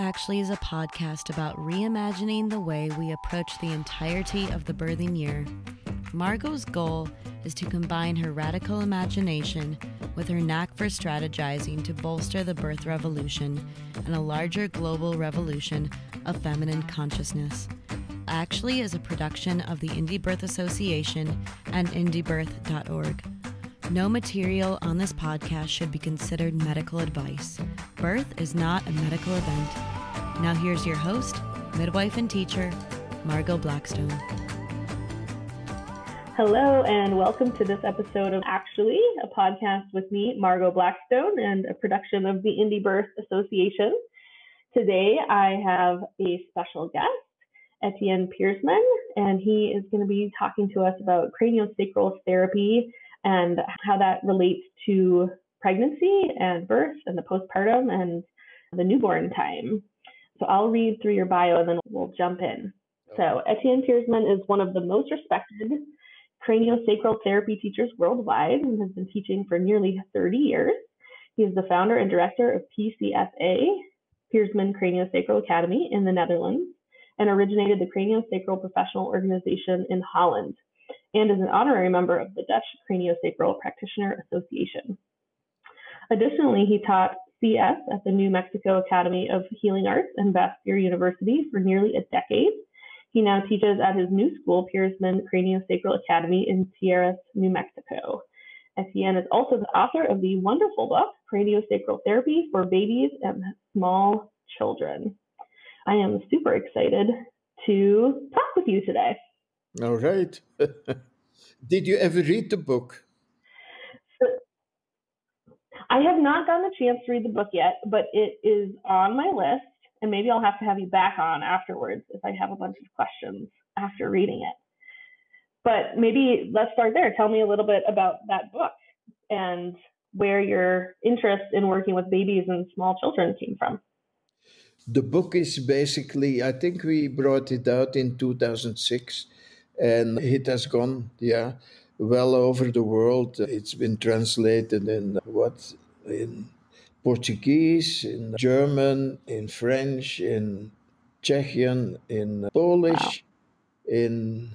actually is a podcast about reimagining the way we approach the entirety of the birthing year. Margot's goal is to combine her radical imagination with her knack for strategizing to bolster the birth revolution and a larger global revolution of feminine consciousness. Actually is a production of the Indie Birth Association and indiebirth.org. No material on this podcast should be considered medical advice. Birth is not a medical event. Now, here's your host, midwife and teacher, Margot Blackstone. Hello, and welcome to this episode of Actually, a podcast with me, Margot Blackstone, and a production of the Indie Birth Association. Today, I have a special guest, Etienne Peirsman, and he is going to be talking to us about craniosacral therapy and how that relates to pregnancy and birth and the postpartum and the newborn time. So I'll read through your bio and then we'll jump in. So Etienne Peirsman is one of the most respected craniosacral therapy teachers worldwide and has been teaching for nearly 30 years. He is the founder and director of PCSA, Peirsman Craniosacral Academy in the Netherlands, and originated the Craniosacral Professional Organization in Holland and is an honorary member of the Dutch Craniosacral Practitioner Association. Additionally, he taught CS at the New Mexico Academy of Healing Arts and Bastyr University for nearly a decade. He now teaches at his new school, Peirsman Craniosacral Academy in Tijeras, New Mexico. Etienne is also the author of the wonderful book, Craniosacral Therapy for Babies and Small Children. I am super excited to talk with you today. All right. Did you ever read the book? I have not gotten a chance to read the book yet, but it is on my list, and maybe I'll have to have you back on afterwards if I have a bunch of questions after reading it. But maybe let's start there. Tell me a little bit about that book and where your interest in working with babies and small children came from. The book is basically, I think we brought it out in 2006 and it has gone, yeah, well over the world. It's been translated in what in Portuguese, in German, in French, in Czechian, in Polish, in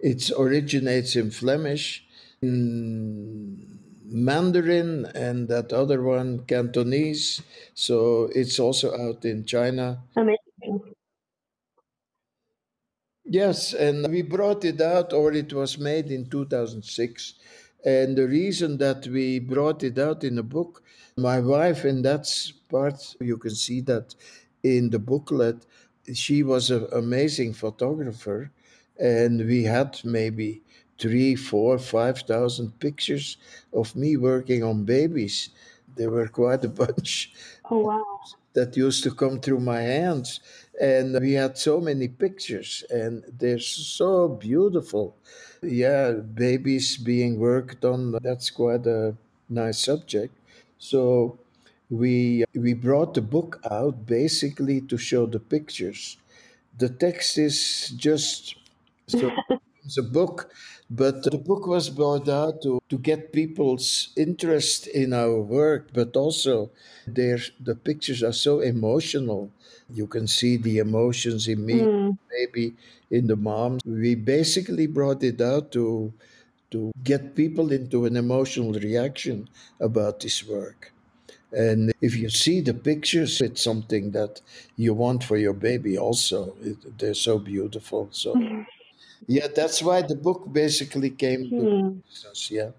it originates in Flemish, in Mandarin, and that other one Cantonese. So it's also out in China. Amazing. Yes, and we brought it out, or it was made in 2006. And the reason that we brought it out in a book, my wife, and that's part, you can see that in the booklet, she was an amazing photographer. And we had maybe three, four, five thousand pictures of me working on babies. There were quite a bunch. Oh, wow. That used to come through my hands and we had so many pictures and they're so beautiful. Yeah babies being worked on that's quite a nice subject. So we we brought the book out basically to show the pictures. The text is just so it's a book but the book was brought out to, to get people's interest in our work but also the pictures are so emotional you can see the emotions in me, mm. maybe in the moms. We basically brought it out to to get people into an emotional reaction about this work. And if you see the pictures, it's something that you want for your baby also. It, they're so beautiful. So, mm. Yeah, that's why the book basically came to us. Yeah.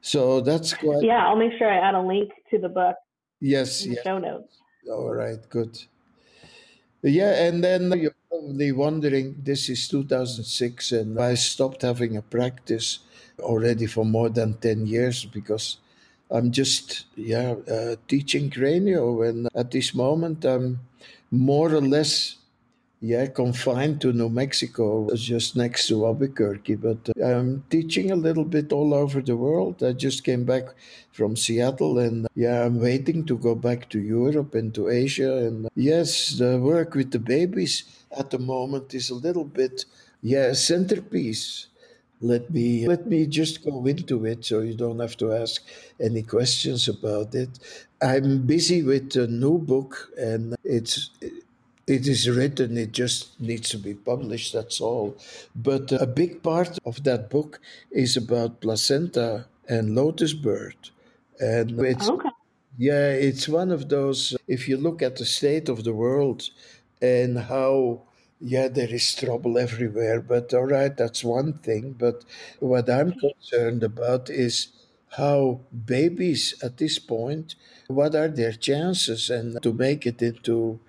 So that's quite. Yeah, I'll make sure I add a link to the book Yes, in yes. show notes. All right, good. Yeah, and then you're probably wondering this is 2006, and I stopped having a practice already for more than 10 years because I'm just, yeah, uh, teaching cranio. And at this moment, I'm more or less yeah, confined to New Mexico, just next to Albuquerque. But uh, I'm teaching a little bit all over the world. I just came back from Seattle, and yeah, I'm waiting to go back to Europe and to Asia. And yes, the work with the babies at the moment is a little bit, yeah, centerpiece. let me let me just go into it so you don't have to ask any questions about it i'm busy with a new book and it's it is written it just needs to be published that's all. But uh, a big part of that book is about placenta and lotus birth. And it's Okay. yeah it's one of those if you look at the state of the world and how yeah there is trouble everywhere but all right that's one thing. But what i'm concerned about is how babies at this point what are their chances and to make it into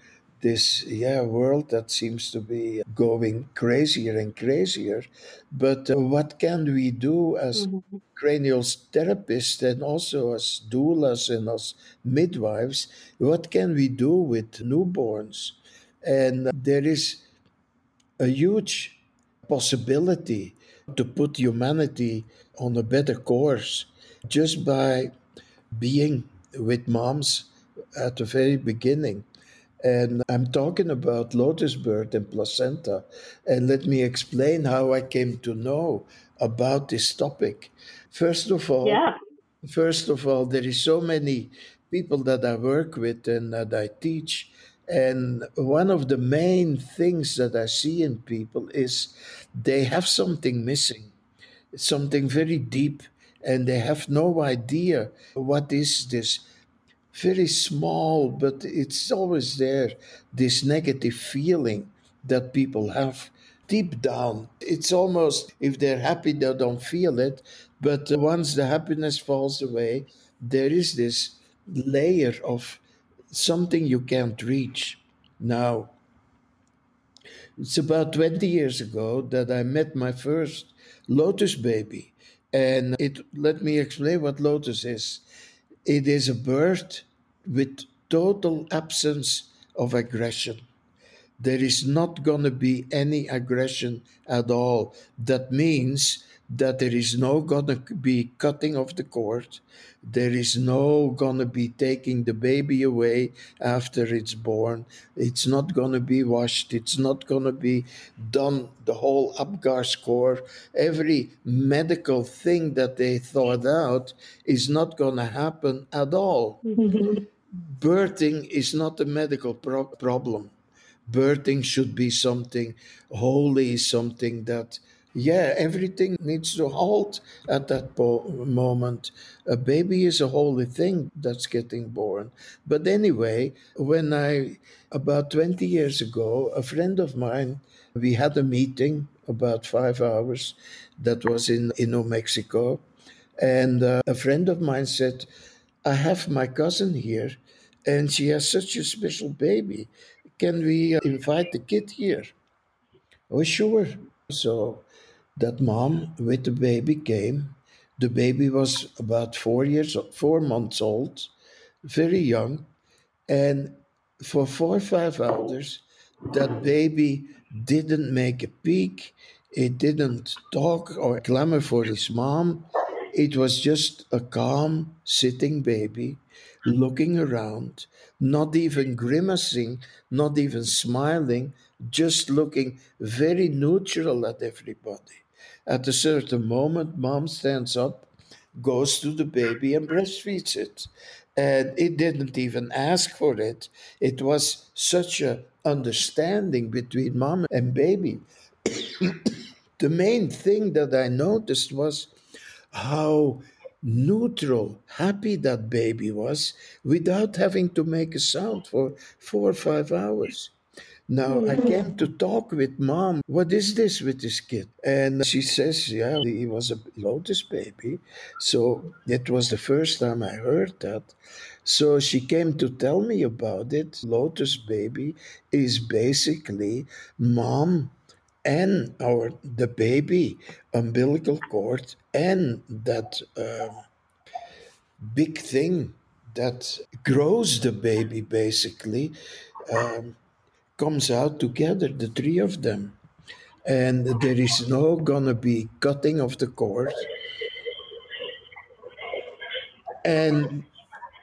this yeah world that seems to be going crazier and crazier but uh, what can we do as Mhm. cranial therapists and also as doulas and as midwives what can we do with newborns and there is a huge possibility to put humanity on a better course just by being with moms at the very beginning. And I'm talking about lotus birth and placenta. And let me explain how I came to know about this topic. First of all, Yeah. First of all, there is so many people that I work with and that I teach. And one of the main things that I see in people is they have something missing, something very deep, and they have no idea what is this very small, but it's always there, this negative feeling that people have deep down. It's almost if they're happy, they don't feel it. But once the happiness falls away, there is this layer of something you can't reach. Now, it's about 20 years ago that I met my first lotus baby. And it let me explain what lotus is. It is a bird with total absence of aggression. There is not going to be any aggression at all. That means that there is no going to be cutting of the cord. There is no going to be taking the baby away after it's born. It's not going to be washed. It's not going to be done the whole Apgar score. Every medical thing that they thought out is not going to happen at all Mhm. Birthing is not a medical pro- problem. Birthing should be something holy, something that, yeah, everything needs to halt at that po- moment. A baby is a holy thing that's getting born. But anyway, when I, about 20 years ago, a friend of mine, we had a meeting about five hours that was in, in New Mexico. And uh, a friend of mine said, I have my cousin here, and she has such a special baby. Can we uh, invite the kid here? Oh, sure. So that mom with the baby came. The baby was about four years, four months old, very young, and for four or five hours, that baby didn't make a peek. It didn't talk or clamor for his mom. It was just a calm, sitting baby looking around, not even grimacing, not even smiling, just looking very neutral at everybody. At a certain moment, mom stands up, goes to the baby, and breastfeeds it. And it didn't even ask for it. It was such a understanding between mom and baby. The main thing that I noticed was how neutral, happy that baby was without having to make a sound for four or five hours. Now I mm-hmm. came to talk with mom. What is this with this kid? And she says, yeah, he was a lotus baby. So it was the first time I heard that. So she came to tell me about it. Lotus baby is basically mom and our the baby umbilical cord and that um, big thing that grows the baby basically um, comes out together the three of them. And there is no gonna be cutting of the cord. And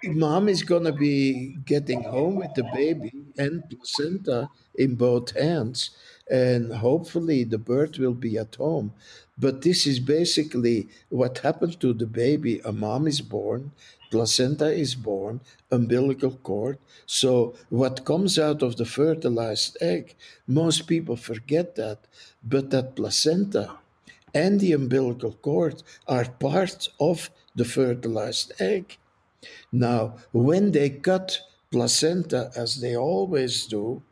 mom is gonna be getting home with the baby and placenta in both hands, and hopefully the birth will be at home. But this is basically what happens to the baby. A mom is born, placenta is born, umbilical cord. So, what comes out of the fertilized egg, most people forget that, but that placenta and the umbilical cord are part of the fertilized egg. Now, when they cut placenta, as they always do,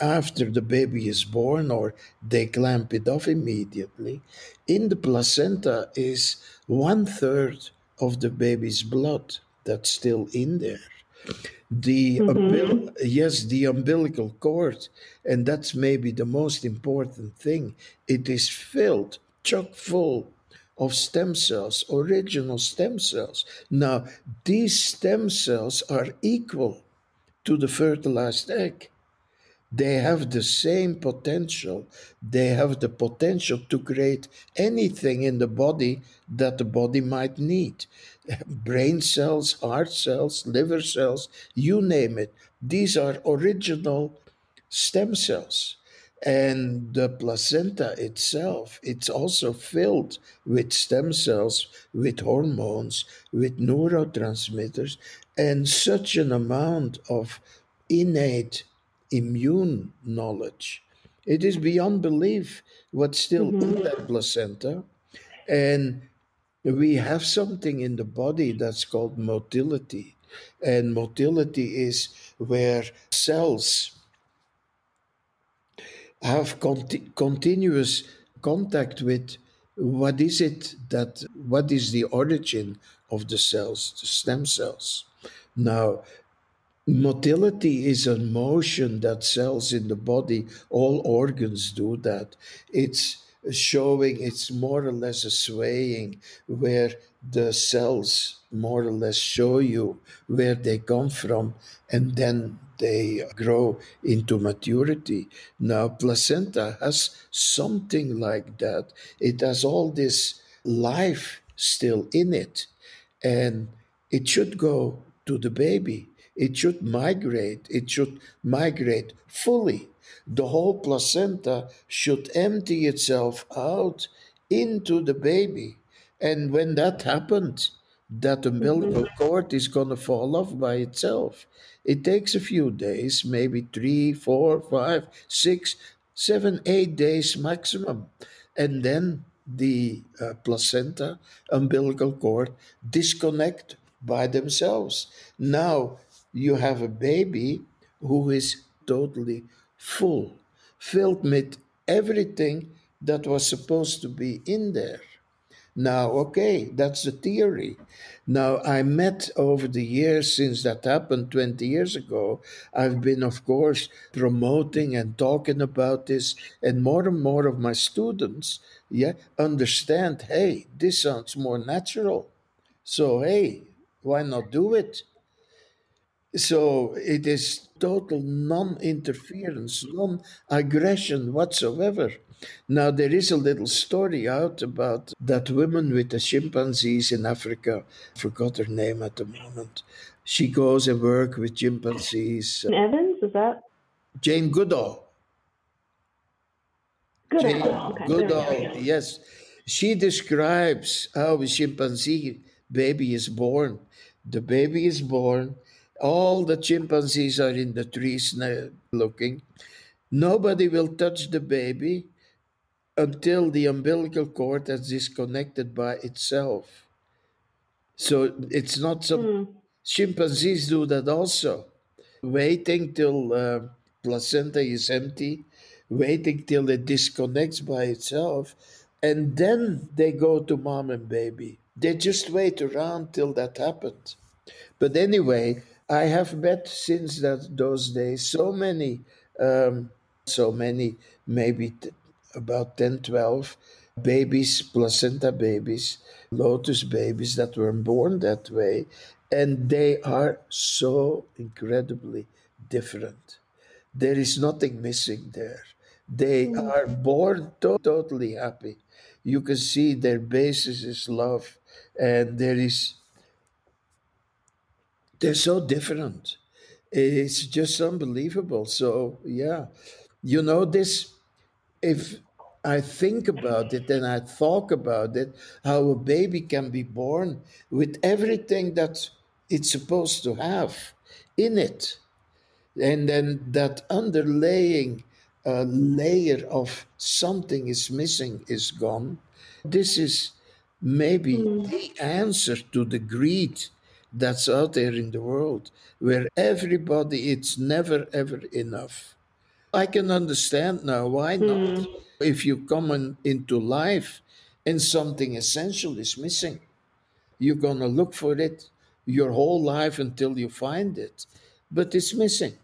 after the baby is born or they clamp it off immediately, in the placenta is one third of the baby's blood that's still in there. The mm-hmm. umbil- yes, the umbilical cord, and that's maybe the most important thing. It is filled chock full of stem cells, original stem cells. Now, these stem cells are equal to the fertilized egg. They have the same potential. They have the potential to create anything in the body that the body might need brain cells, heart cells, liver cells, you name it. These are original stem cells. And the placenta itself, it's also filled with stem cells, with hormones, with neurotransmitters, and such an amount of innate immune knowledge. It is beyond belief what's still mm-hmm. in that placenta. And we have something in the body that's called motility. And motility is where cells have conti- continuous contact with what is it that what is the origin of the cells the stem cells now motility is a motion that cells in the body all organs do that it's showing it's more or less a swaying where the cells more or less show you where they come from and then they grow into maturity. Now, placenta has something like that. It has all this life still in it, and it should go to the baby. It should migrate. It should migrate fully the whole placenta should empty itself out into the baby. And when that happens, that umbilical mm-hmm. cord is going to fall off by itself. It takes a few days, maybe three, four, five, six, seven, eight days maximum. And then the uh, placenta, umbilical cord disconnect by themselves. Now you have a baby who is totally full, filled with everything that was supposed to be in there. Now, okay, that's the theory. Now, I met over the years since that happened 20 years ago, I've been, of course, promoting and talking about this, and more and more of my students, yeah, understand hey, this sounds more natural. So, hey, why not do it? So it is total non interference, non aggression whatsoever. Now, there is a little story out about that woman with the chimpanzees in Africa. I forgot her name at the moment. She goes and works with chimpanzees. Evans, is that? Jane Goodall. Goodall. Jane okay. Goodall, yes. She describes how a chimpanzee baby is born. The baby is born all the chimpanzees are in the trees now looking. Nobody will touch the baby until the umbilical cord has disconnected by itself. So it's not some mm. chimpanzees do that also, waiting till uh, placenta is empty, waiting till it disconnects by itself, and then they go to mom and baby. They just wait around till that happens. But anyway, I have met since that those days so many, um, so many, maybe t- about 10, 12 babies, placenta babies, lotus babies that were born that way. And they are so incredibly different. There is nothing missing there. They mm. are born to- totally happy. You can see their basis is love, and there is they're so different. It's just unbelievable. So, yeah, you know, this, if I think about it and I talk about it, how a baby can be born with everything that it's supposed to have in it. And then that underlaying uh, layer of something is missing is gone. This is maybe mm. the answer to the greed that's out there in the world, where everybody, it's never ever enough. I can understand now why not. Mm. If you come in, into life and something essential is missing, you're going to look for it your whole life until you find it, but it's missing.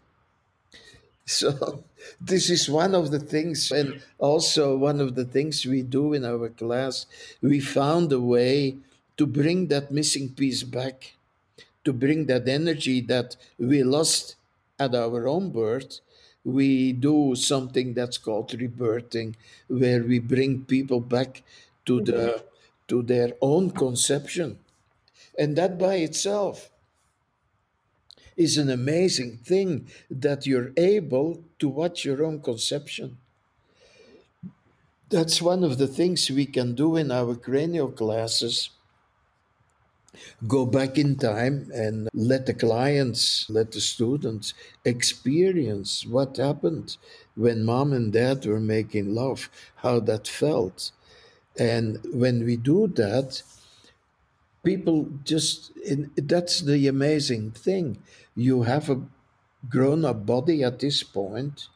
So, this is one of the things, and also one of the things we do in our class. We found a way to bring that missing piece back, to bring that energy that we lost at our own birth. We do something that's called rebirthing, where we bring people back to the to their own conception, and that by itself is an amazing thing that you're able to watch your own conception. That's one of the things we can do in our cranial classes. Go back in time and let the clients, let the students experience what happened when mom and dad were making love, how that felt. And when we do that, people just that's the amazing thing you have a grown up body at this point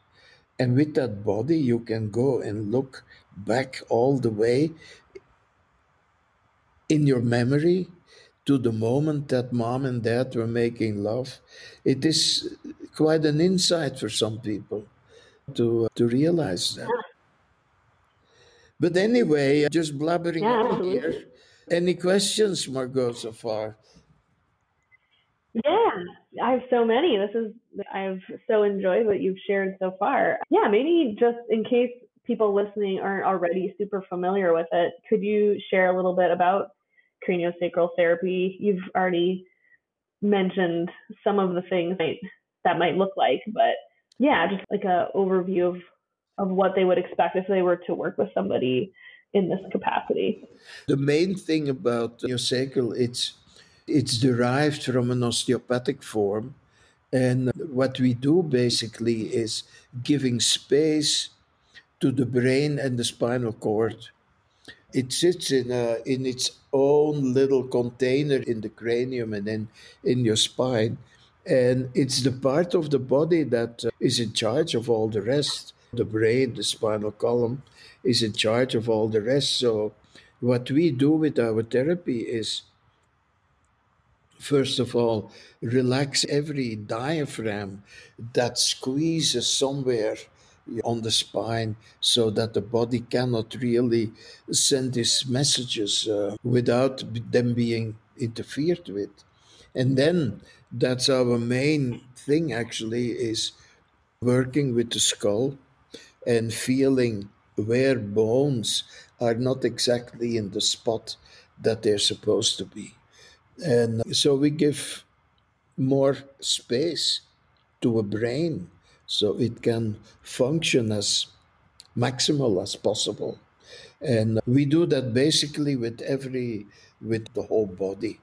and with that body you can go and look back all the way in your memory to the moment that mom and dad were making love it is quite an insight for some people to uh, to realize that but anyway just blabbering yeah, here any questions, Margot, so far? Yeah, I have so many. This is I've so enjoyed what you've shared so far. Yeah, maybe just in case people listening aren't already super familiar with it, could you share a little bit about craniosacral therapy? You've already mentioned some of the things that, that might look like, but yeah, just like a overview of of what they would expect if they were to work with somebody in this capacity. The main thing about craniosacral, it's it's derived from an osteopathic form. And what we do basically is giving space to the brain and the spinal cord. It sits in, a, in its own little container in the cranium and then in your spine. And it's the part of the body that uh, in charge of all the rest the brain, the spinal column is in charge of all the rest. So, what we do with our therapy is first of all, relax every diaphragm that squeezes somewhere on the spine so that the body cannot really send these messages uh, without them being interfered with. And then that's our main thing actually is working with the skull and feeling where bones are not exactly in the spot that they're supposed to be. And so we give more space to a brain so it can function as maximal as possible. And we do that basically with every with the whole body,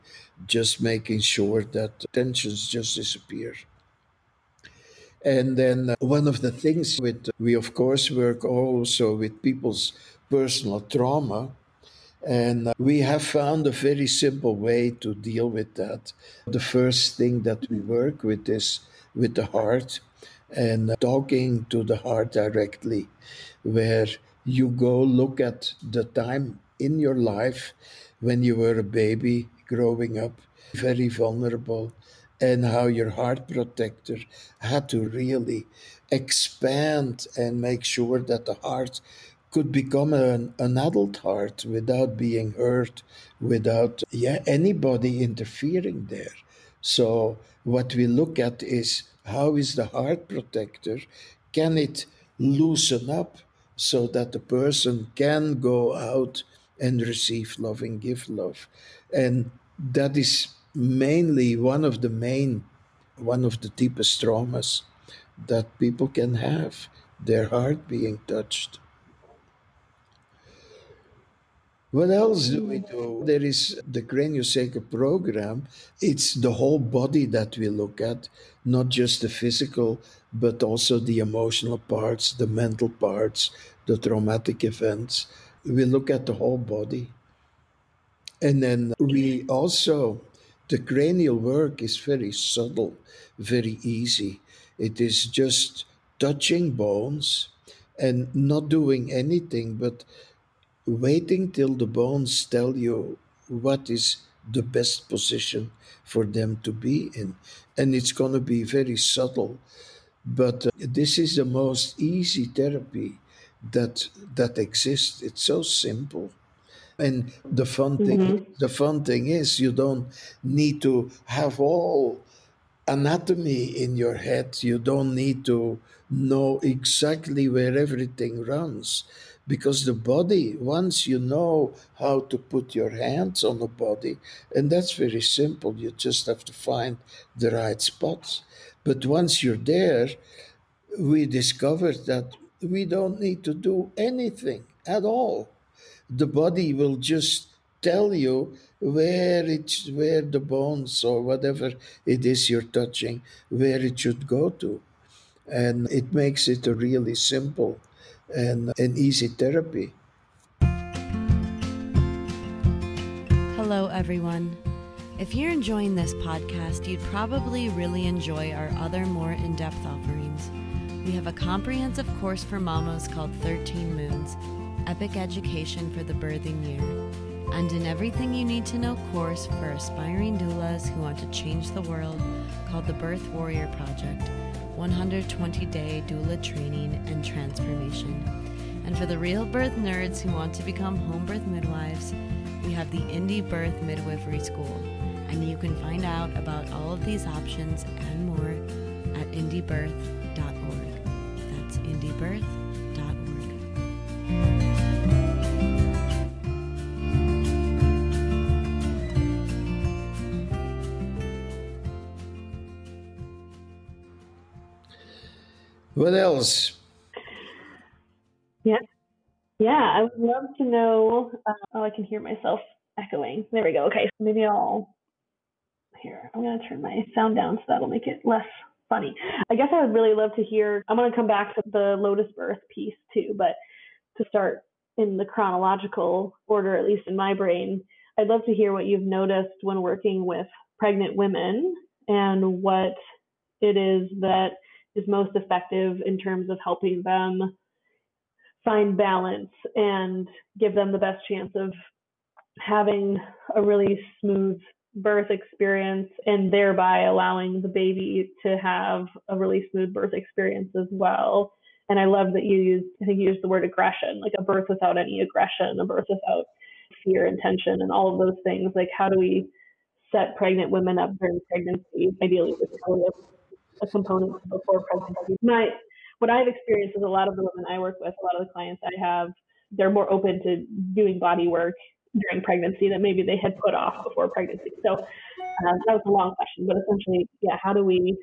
just making sure that tensions just disappear. And then uh, one of the things with we of course work also with people's personal trauma. And uh, we have found a very simple way to deal with that. The first thing that we work with is with the heart and talking to the heart directly, where you go look at the time in your life when you were a baby growing up, very vulnerable, and how your heart protector had to really expand and make sure that the heart could become an, an adult heart without being hurt, without yeah, anybody interfering there. So what we look at is how is the heart protector? Can it loosen up so that the person can go out and receive love and give love? And that is mainly one of the main one of the deepest traumas that people can have their heart being touched. What else do we do? There is the craniosacral program. It's the whole body that we look at, not just the physical, but also the emotional parts, the mental parts, the traumatic events. We look at the whole body. And then we also, the cranial work is very subtle, very easy. It is just touching bones and not doing anything but waiting till the bones tell you what is the best position for them to be in. And it's going to be very subtle. But uh, this is the most easy therapy that that exists. It's so simple. And the fun thing mm-hmm. the fun thing is you don't need to have all anatomy in your head. You don't need to know exactly where everything runs because the body once you know how to put your hands on the body and that's very simple you just have to find the right spots. But once you're there we discovered that we don't need to do anything at all. The body will just tell you where it's where the bones or whatever it is you're touching where it should go to. And it makes it really simple and an easy therapy. Hello, everyone. If you're enjoying this podcast, you'd probably really enjoy our other more in depth offerings. We have a comprehensive course for mamas called 13 Moons Epic Education for the Birthing Year, and an Everything You Need to Know course for aspiring doulas who want to change the world called the Birth Warrior Project 120 day doula training and transformation. And for the real birth nerds who want to become home birth midwives, we have the Indie Birth Midwifery School. And you can find out about all of these options and more at indiebirth.org. That's indiebirth.org. What else? Yeah. Yeah, I would love to know. Uh, oh, I can hear myself echoing. There we go. Okay, so maybe I'll. Here, I'm going to turn my sound down so that'll make it less funny. I guess I would really love to hear. I'm going to come back to the lotus birth piece too, but to start in the chronological order, at least in my brain, I'd love to hear what you've noticed when working with pregnant women and what it is that is most effective in terms of helping them find balance and give them the best chance of having a really smooth birth experience and thereby allowing the baby to have a really smooth birth experience as well. And I love that you use, I think you used the word aggression, like a birth without any aggression, a birth without fear and tension and all of those things. Like, how do we set pregnant women up during pregnancy, ideally with a component before pregnancy. My what I've experienced is a lot of the women I work with, a lot of the clients I have, they're more open to doing body work during pregnancy that maybe they had put off before pregnancy. So um, that was a long question, but essentially, yeah, how do we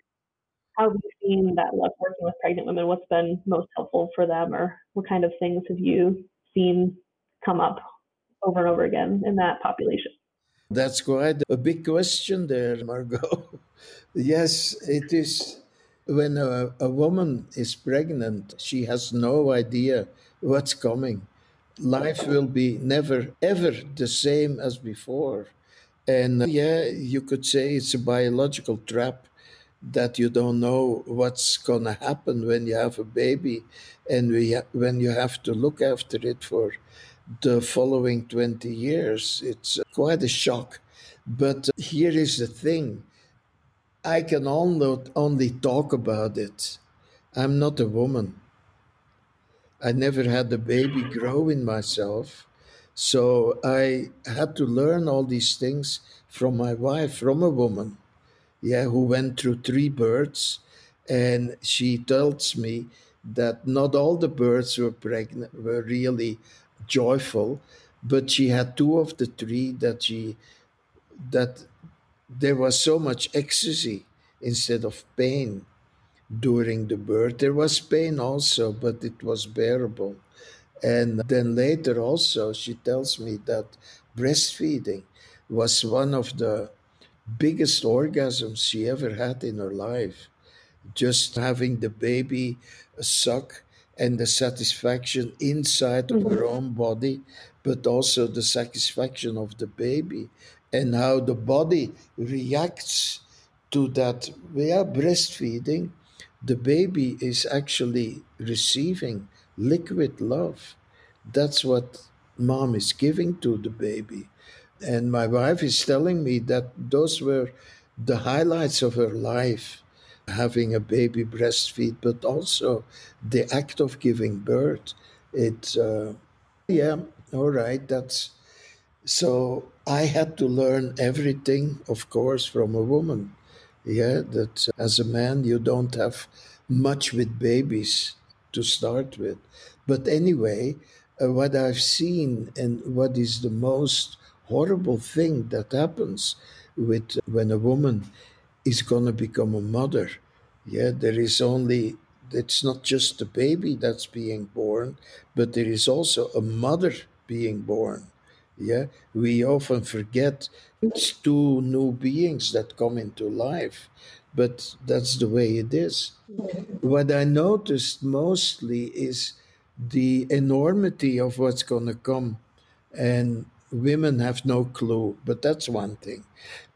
how have you seen that love working with pregnant women? What's been most helpful for them, or what kind of things have you seen come up over and over again in that population? That's quite a big question there, Margot. yes, it is. When a, a woman is pregnant, she has no idea what's coming. Life will be never, ever the same as before. And yeah, you could say it's a biological trap that you don't know what's going to happen when you have a baby and ha- when you have to look after it for the following 20 years. It's quite a shock. But uh, here is the thing I can only, talk about it. I'm not a woman. I never had a baby grow in myself. So I had to learn all these things from my wife, from a woman, yeah, who went through three births. And she tells me that not all the births were pregnant were really joyful, but she had two of the three that she that there was so much ecstasy instead of pain during the birth. There was pain also, but it was bearable. And then later also, she tells me that breastfeeding was one of the biggest orgasms she ever had in her life. Just having the baby suck and the satisfaction inside mm-hmm. of her own body, but also the satisfaction of the baby and how the body reacts to that. We are breastfeeding, the baby is actually receiving liquid love. That's what mom is giving to the baby. And my wife is telling me that those were the highlights of her life having a baby breastfeed, but also the act of giving birth. It, uh, yeah, all right, that's so I had to learn everything, of course, from a woman. Yeah, that as a man, you don't have much with babies to start with. But anyway, uh, what I've seen and what is the most horrible thing that happens with when a woman is going to become a mother. Yeah, there is only, it's not just the baby that's being born, but there is also a mother being born. Yeah, we often forget it's two new beings that come into life, but that's the way it is. What I noticed mostly is the enormity of what's going to come, and women have no clue, but that's one thing.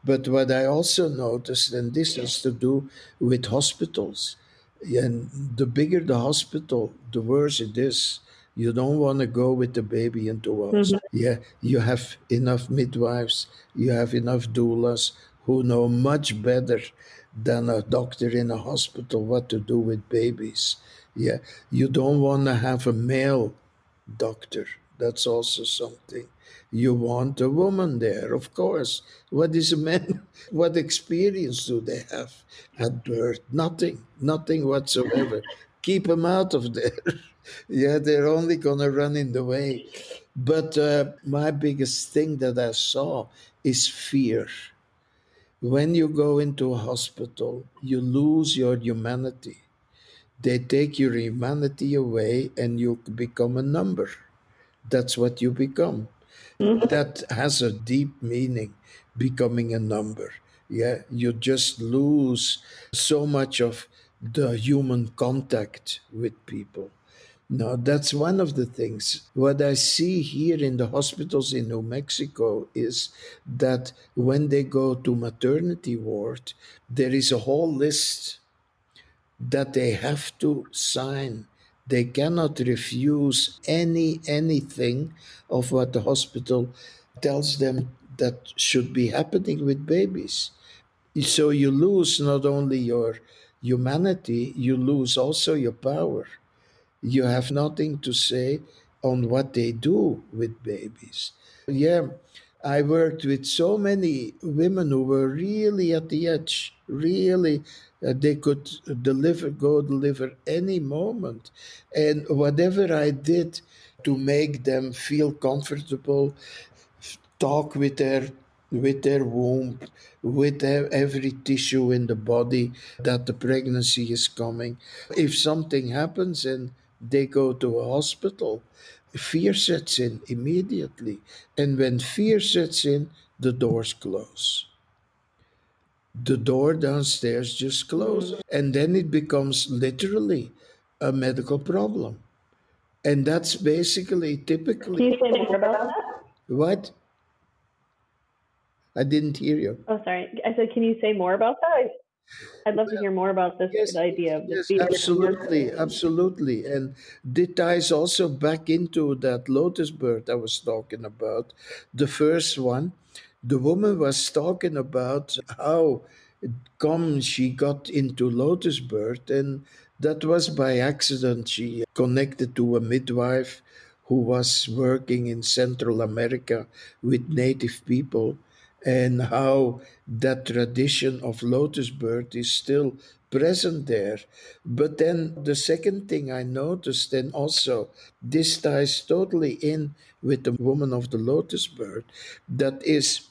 But what I also noticed, and this has to do with hospitals, and the bigger the hospital, the worse it is. You don't want to go with the baby into a. Mm-hmm. Yeah, you have enough midwives, you have enough doulas who know much better than a doctor in a hospital what to do with babies. Yeah, you don't want to have a male doctor. That's also something. You want a woman there, of course. What is a man? What experience do they have at birth? Nothing, nothing whatsoever. Keep them out of there. yeah, they're only going to run in the way. But uh, my biggest thing that I saw is fear. When you go into a hospital, you lose your humanity. They take your humanity away and you become a number. That's what you become. Mm-hmm. That has a deep meaning, becoming a number. Yeah, you just lose so much of the human contact with people. Now, that's one of the things. What I see here in the hospitals in New Mexico is that when they go to maternity ward, there is a whole list that they have to sign they cannot refuse any anything of what the hospital tells them that should be happening with babies. So you lose not only your humanity, you lose also your power. You have nothing to say on what they do with babies. Yeah, I worked with so many women who were really at the edge, really uh, they could deliver, go deliver any moment. And whatever I did to make them feel comfortable, talk with their with their womb, with every tissue in the body that the pregnancy is coming. If something happens and they go to a hospital, fear sets in immediately. And when fear sets in, the doors close the door downstairs just closed. Mm. And then it becomes literally a medical problem. And that's basically typically. Can you say more about that? What? I didn't hear you. Oh, sorry. I said, can you say more about that? I'd love to hear more about this yes, idea of yes, absolutely, absolutely, and this ties also back into that lotus birth I was talking about. The first one, the woman was talking about how come she got into lotus birth and that was by accident she connected to a midwife who was working in central america with native people and how that tradition of lotus birth is still present there. But then the second thing I noticed, and also this ties totally in with the woman of the lotus birth, that is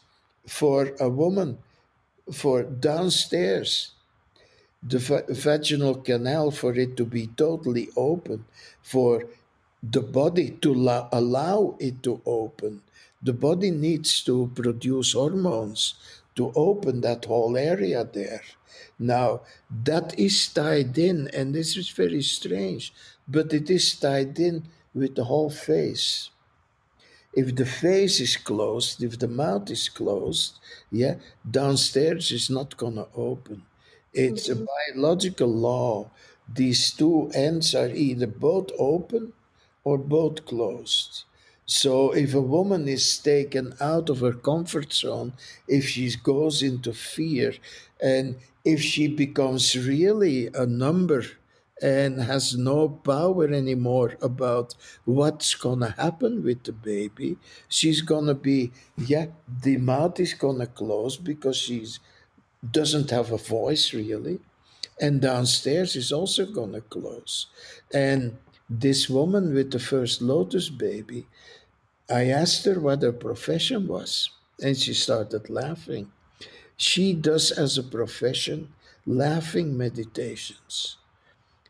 for a woman, for downstairs, the va- vaginal canal for it to be totally open, for the body to la- allow it to open. The body needs to produce hormones to open that whole area there. Now, that is tied in, and this is very strange, but it is tied in with the whole face. If the face is closed, if the mouth is closed, yeah, downstairs is not going to open. It's mm-hmm. a biological law. These two ends are either both open or both closed. So if a woman is taken out of her comfort zone, if she goes into fear, and if she becomes really a number and has no power anymore about what's gonna happen with the baby, she's gonna be yeah, the mouth is gonna close because she doesn't have a voice really, and downstairs is also gonna close, and this woman with the first lotus baby I asked her what her profession was, and she started laughing. She does, as a profession, laughing meditations.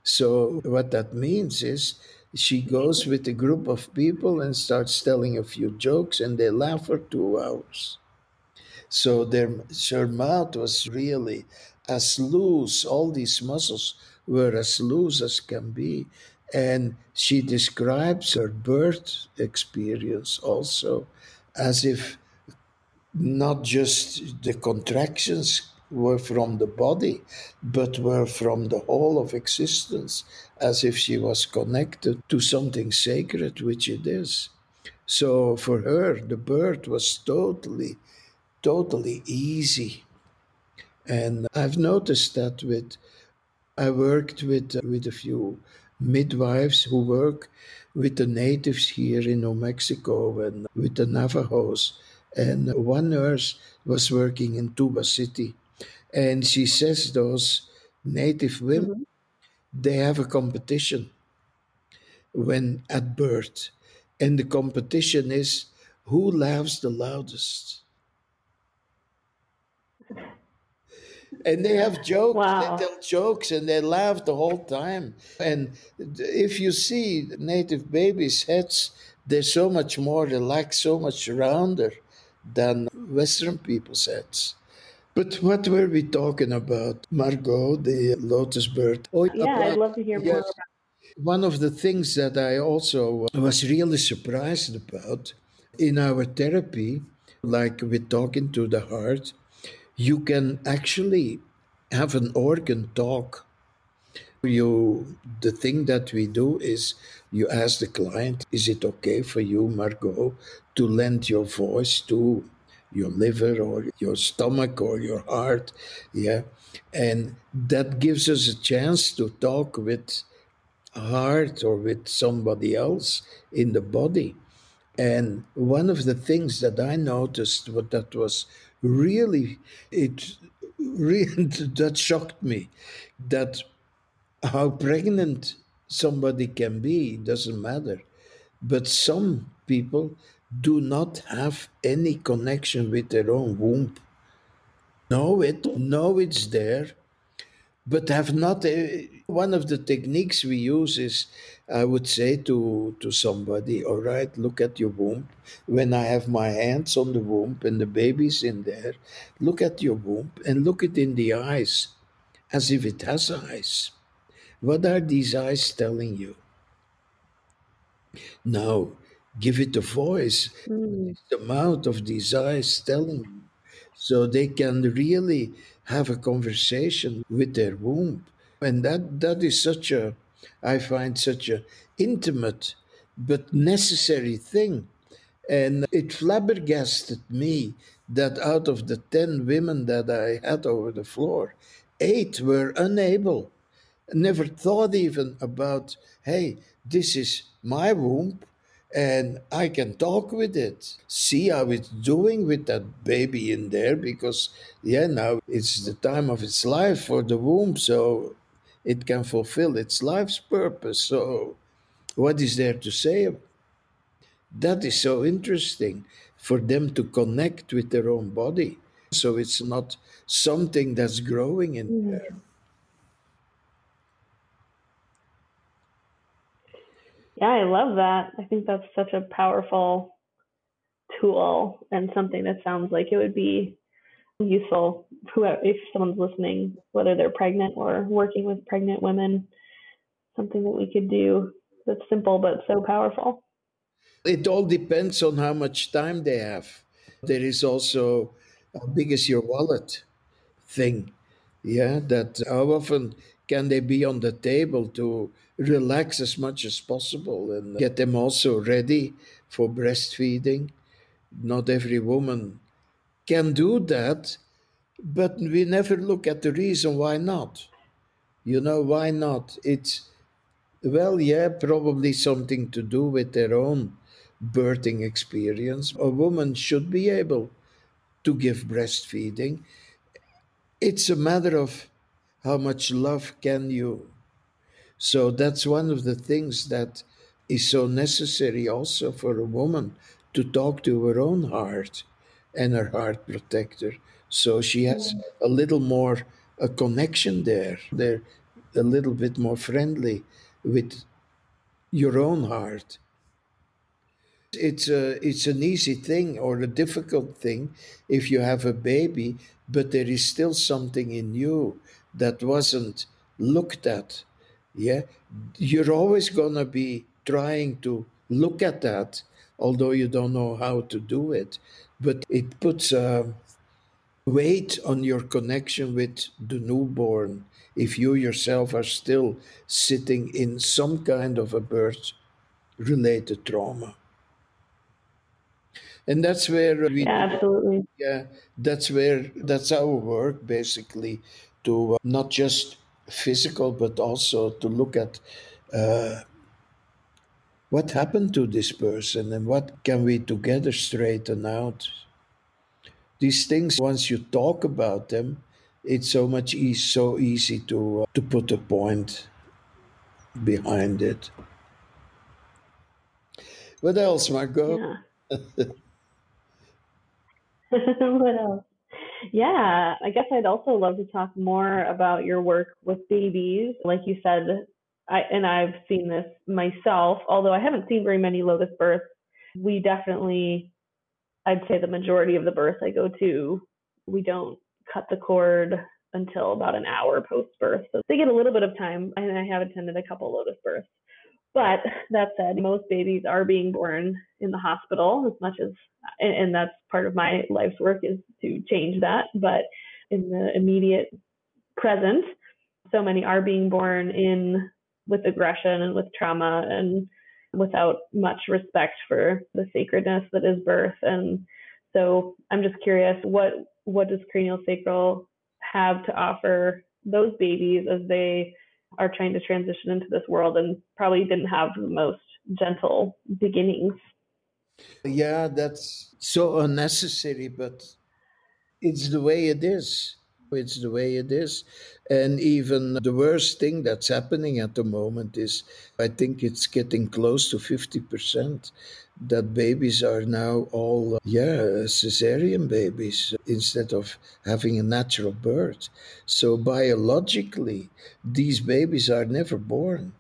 So, what that means is she goes with a group of people and starts telling a few jokes, and they laugh for two hours. So, their, her mouth was really as loose, all these muscles were as loose as can be. And she describes her birth experience also as if not just the contractions were from the body, but were from the whole of existence, as if she was connected to something sacred, which it is. So for her, the birth was totally, totally easy. And I've noticed that with, I worked with, uh, with a few midwives who work with the natives here in New Mexico and with the Navajos. And one nurse was working in Tuba City. And she says those native women, mm-hmm. they have a competition when at birth. And the competition is who laughs the loudest. and they have jokes. Wow. They tell jokes and they laugh the whole time. And if you see native babies' heads, they're so much more relaxed, so much rounder than Western people's heads. But what were we talking about, Margot, the lotus birth? Oh, yeah, about, I'd love to hear yes, more. About- one of the things that I also was really surprised about in our therapy, like with talking to the heart, you can actually have an organ talk. You, the thing that we do is you ask the client, is it okay for you, Margot, to lend your voice to your liver or your stomach or your heart? Yeah. And that gives us a chance to talk with heart or with somebody else in the body. And one of the things that I noticed what that was really it really that shocked me that how pregnant somebody can be doesn't matter but some people do not have any connection with their own womb. Know it know it's there but have not a, one of the techniques we use is i would say to to somebody all right look at your womb. When i have my hands on the womb and the baby's in there look at your womb and look it in the eyes as if it has eyes. What are these eyes telling you? Now give it a voice mm. the mouth of these eyes telling so they can really have a conversation with their womb. And that, that is such a, I find such a intimate but necessary thing. And it flabbergasted me that out of the 10 women that I had over the floor, eight were unable, never thought even about, hey, this is my womb and I can talk with it, see how it's doing with that baby in there because, yeah, now it's the time of its life for the womb, so it can fulfill its life's purpose. So, what is there to say? That is so interesting for them to connect with their own body. So, it's not something that's growing in mm-hmm. there. Yeah, I love that. I think that's such a powerful tool and something that sounds like it would be useful if someone's listening, whether they're pregnant or working with pregnant women, something that we could do that's simple but so powerful. It all depends on how much time they have. There is also how big is your wallet thing. Yeah, that how often can they be on the table to relax as much as possible and get them also ready for breastfeeding? Not every woman can do that, but we never look at the reason why not. You know, why not? It's, well, yeah, probably something to do with their own birthing experience. A woman should be able to give breastfeeding. It's a matter of how much love can you. So that's one of the things that is so necessary also for a woman to talk to her own heart and her heart protector. So she has mm. a little more a connection there. They're a little bit more friendly with your own heart. It's a it's an easy thing or a difficult thing if you have a baby, but there is still something in you that wasn't looked at. Yeah, you're always gonna be trying to look at that, although you don't know how to do it but it puts a weight on your connection with the newborn if you yourself are still sitting in some kind of a birth related trauma. And that's where we yeah, absolutely. Yeah, that's where that's our work basically to uh, not just physical but also to look at uh, what happened to this person and what can we together straighten out? These things, once you talk about them, it's so much e- so easy to uh, to put a point behind it. What else, Margot? Yeah. what else? Yeah, I guess I'd also love to talk more about your work with babies. Like you said, I, and I've seen this myself, although I haven't seen very many lotus births. We definitely, I'd say the majority of the births I go to, we don't cut the cord until about an hour post birth. So they get a little bit of time, and I have attended a couple lotus births. But that said, most babies are being born in the hospital as much as, and, and that's part of my life's work is to change that. But in the immediate present, so many are being born in with aggression and with trauma and without much respect for the sacredness that is birth. And so I'm just curious, what what does cranial sacral have to offer those babies as they are trying to transition into this world and probably didn't have the most gentle beginnings? Yeah, that's so unnecessary, but it's the way it is. It's the way it is. And even the worst thing that's happening at the moment is I think it's getting close to 50% that babies are now all, yeah, cesarean babies instead of having a natural birth. So biologically, these babies are never born.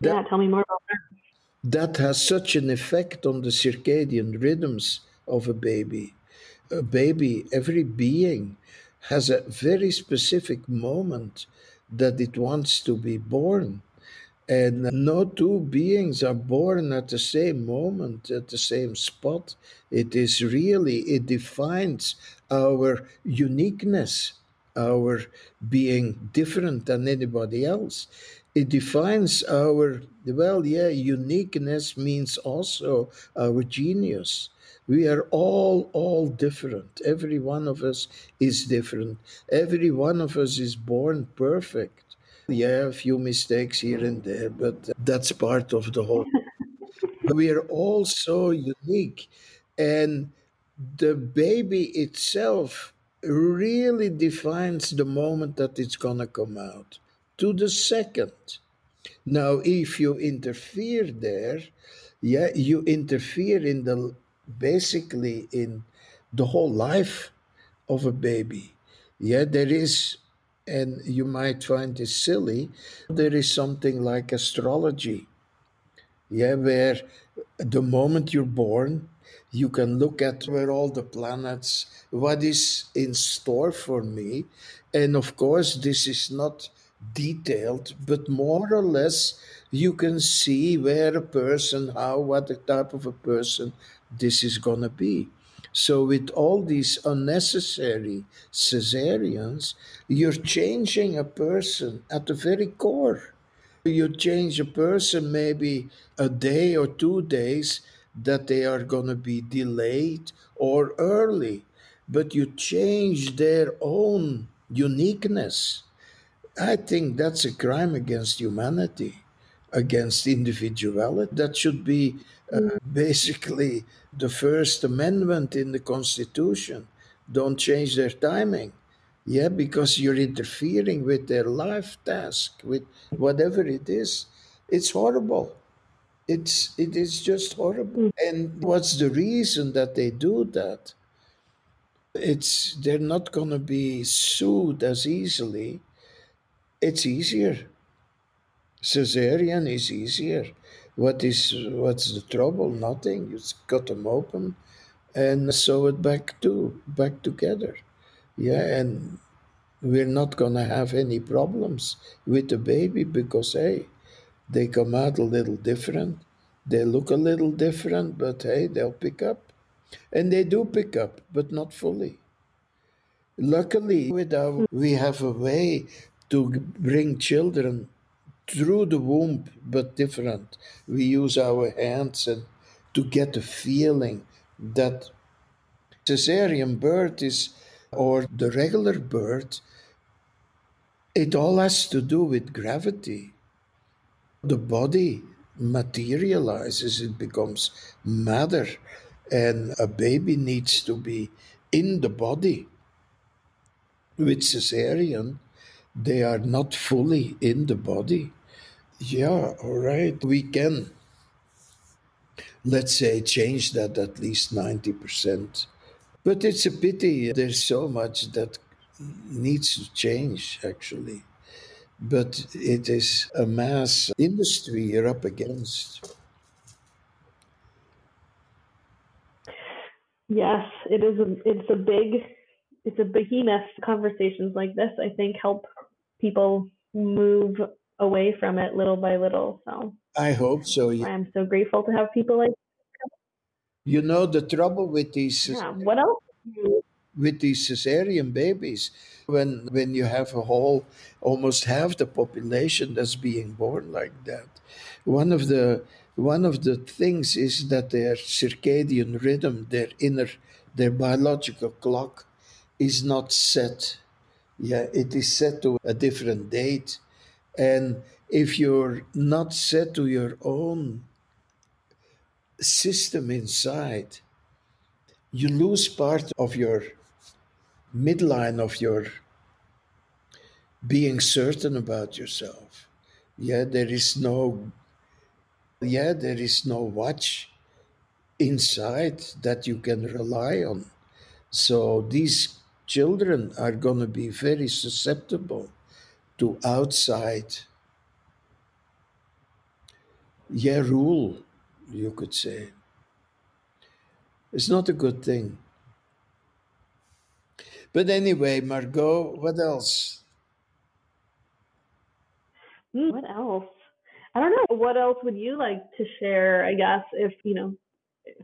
That, yeah, tell me more about that. That has such an effect on the circadian rhythms of a baby a baby, every being has a very specific moment that it wants to be born. And no two beings are born at the same moment, at the same spot. It is really, it defines our uniqueness, our being different than anybody else. It defines our, well, yeah, uniqueness means also our genius. We are all, all different. Every one of us is different. Every one of us is born perfect. Yeah, a few mistakes here and there, but that's part of the whole. we are all so unique. And the baby itself really defines the moment that it's going to come out to the second. Now, if you interfere there, yeah, you interfere in the basically in the whole life of a baby. Yeah, there is and you might find this silly, there is something like astrology. Yeah, where the moment you're born, you can look at where all the planets, what is in store for me. And of course, this is not detailed, but more or less you can see where a person, how, what the type of a person this is going to be. So, with all these unnecessary cesareans, you're changing a person at the very core. You change a person maybe a day or two days that they are going to be delayed or early, but you change their own uniqueness. I think that's a crime against humanity, against individuality. That should be uh, basically the First Amendment in the Constitution. Don't change their timing. Yeah, because you're interfering with their life task, with whatever it is. It's horrible. It's it is just horrible. And what's the reason that they do that? It's they're not gonna be sued as easily. It's easier. Caesarean is easier. What is what's the trouble? Nothing. You cut them open and sew it back to back together. Yeah, and we're not gonna have any problems with the baby because hey, they come out a little different. They look a little different, but hey, they'll pick up. And they do pick up, but not fully. Luckily, with our, we have a way to bring children through the womb, but different. We use our hands and to get the feeling that cesarean birth is, or the regular birth, it all has to do with gravity. The body materializes, it becomes matter, and a baby needs to be in the body. With cesarean, they are not fully in the body. Yeah, all right. We can, let's say, change that at least 90%. But it's a pity. There's so much that needs to change, actually. But it is a mass industry you're up against. Yes, it is. A, it's a big, it's a behemoth. Conversations like this, I think, help people move away from it little by little. So I hope so. I'm so grateful to have people like. You know the trouble with these. Yeah. What else? With these cesarean babies, when when you have a whole almost half the population that's being born like that, one of the one of the things is that their circadian rhythm, their inner, their biological clock, is not set. Yeah, it is set to a different date and if you're not set to your own system inside, you lose part of your midline of your being certain about yourself. Yeah, there is no yeah, there is no watch inside that you can rely on. So these children are going to be very susceptible to outside yeah rule you could say. It's not a good thing. But anyway margot what else? Hmm, what else? I don't know what else would you like to share i guess if you know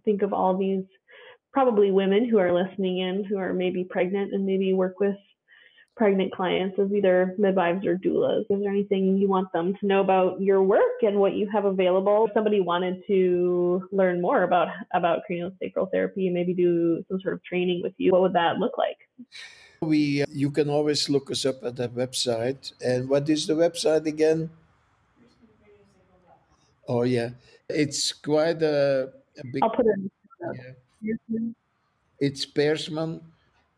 think of all these probably women who are listening in who are maybe pregnant and maybe work with pregnant clients as either midwives or doulas? Is there anything you want them to know about your work and what you have available? If somebody wanted to learn more about about craniosacral therapy and maybe do some sort of training with you, what would that look like? We you can always look us up at that website. And what is the website again? Oh yeah, it's quite a, a big. I'll put it. In It's Peirsman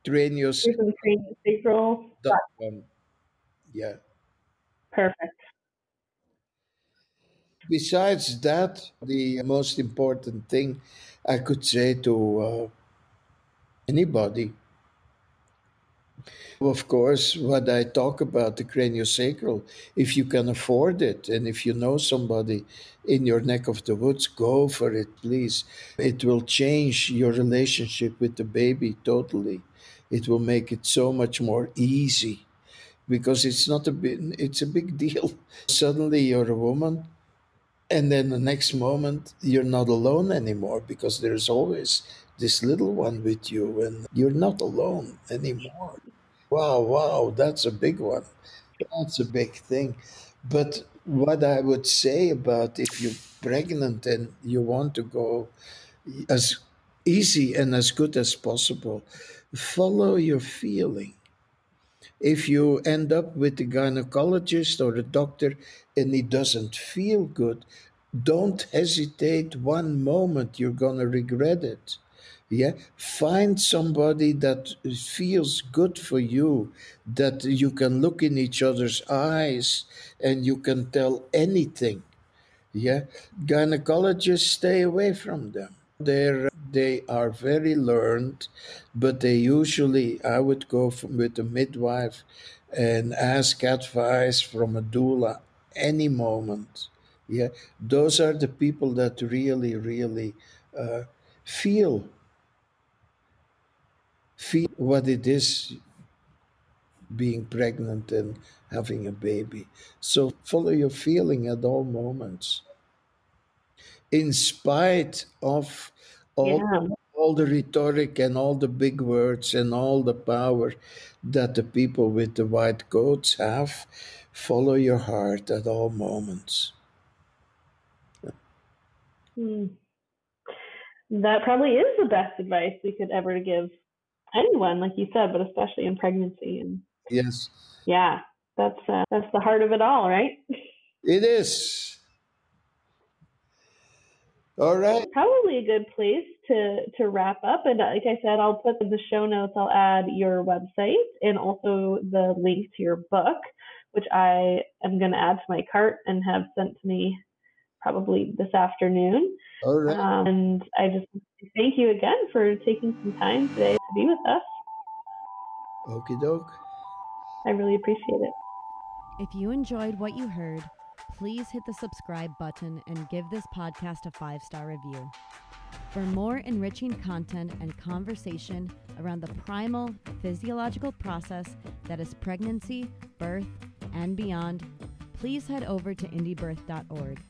Tranios. Craniosacral.com. Yeah. Perfect. Besides that, the most important thing I could say to uh, anybody Of course, what I talk about the craniosacral, if you can afford it and if you know somebody in your neck of the woods, go for it, please. It will change your relationship with the baby totally. It will make it so much more easy because it's not a bit, it's a big deal. Suddenly you're a woman and then the next moment you're not alone anymore because there's always this little one with you and you're not alone anymore. Wow, wow, that's a big one. That's a big thing. But what I would say about if you're pregnant and you want to go as easy and as good as possible, follow your feeling. If you end up with a gynecologist or a doctor and he doesn't feel good, don't hesitate one moment, you're going to regret it yeah? Find somebody that feels good for you that you can look in each other's eyes and you can tell anything. Yeah? Gynecologists stay away from them. They're they are very learned but they usually i would go from, with a midwife and ask advice from a doula any moment. Yeah? Those are the people that really really uh, feel feel what it is being pregnant and having a baby. So follow your feeling at all moments. In spite of all, yeah. all the rhetoric and all the big words and all the power that the people with the white coats have, follow your heart at all moments. Hmm. That probably is the best advice we could ever give anyone, like you said, but especially in pregnancy. And yes, yeah, that's uh, that's the heart of it all, right? It is. All right. Probably a good place to to wrap up. And like I said, I'll put in the show notes. I'll add your website and also the link to your book, which I am going to add to my cart and have sent to me probably this afternoon. All right. Um, and I just thank you again for taking some time today to be with us. Okie doke. I really appreciate it. If you enjoyed what you heard, please hit the subscribe button and give this podcast a five star review. For more enriching content and conversation around the primal physiological process that is pregnancy, birth, and beyond, please head over to indiebirth.org.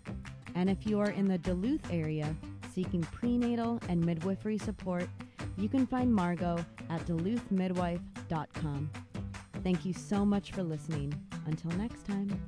And if you are in the Duluth area seeking prenatal and midwifery support, you can find Margot at duluthmidwife.com. Thank you so much for listening. Until next time.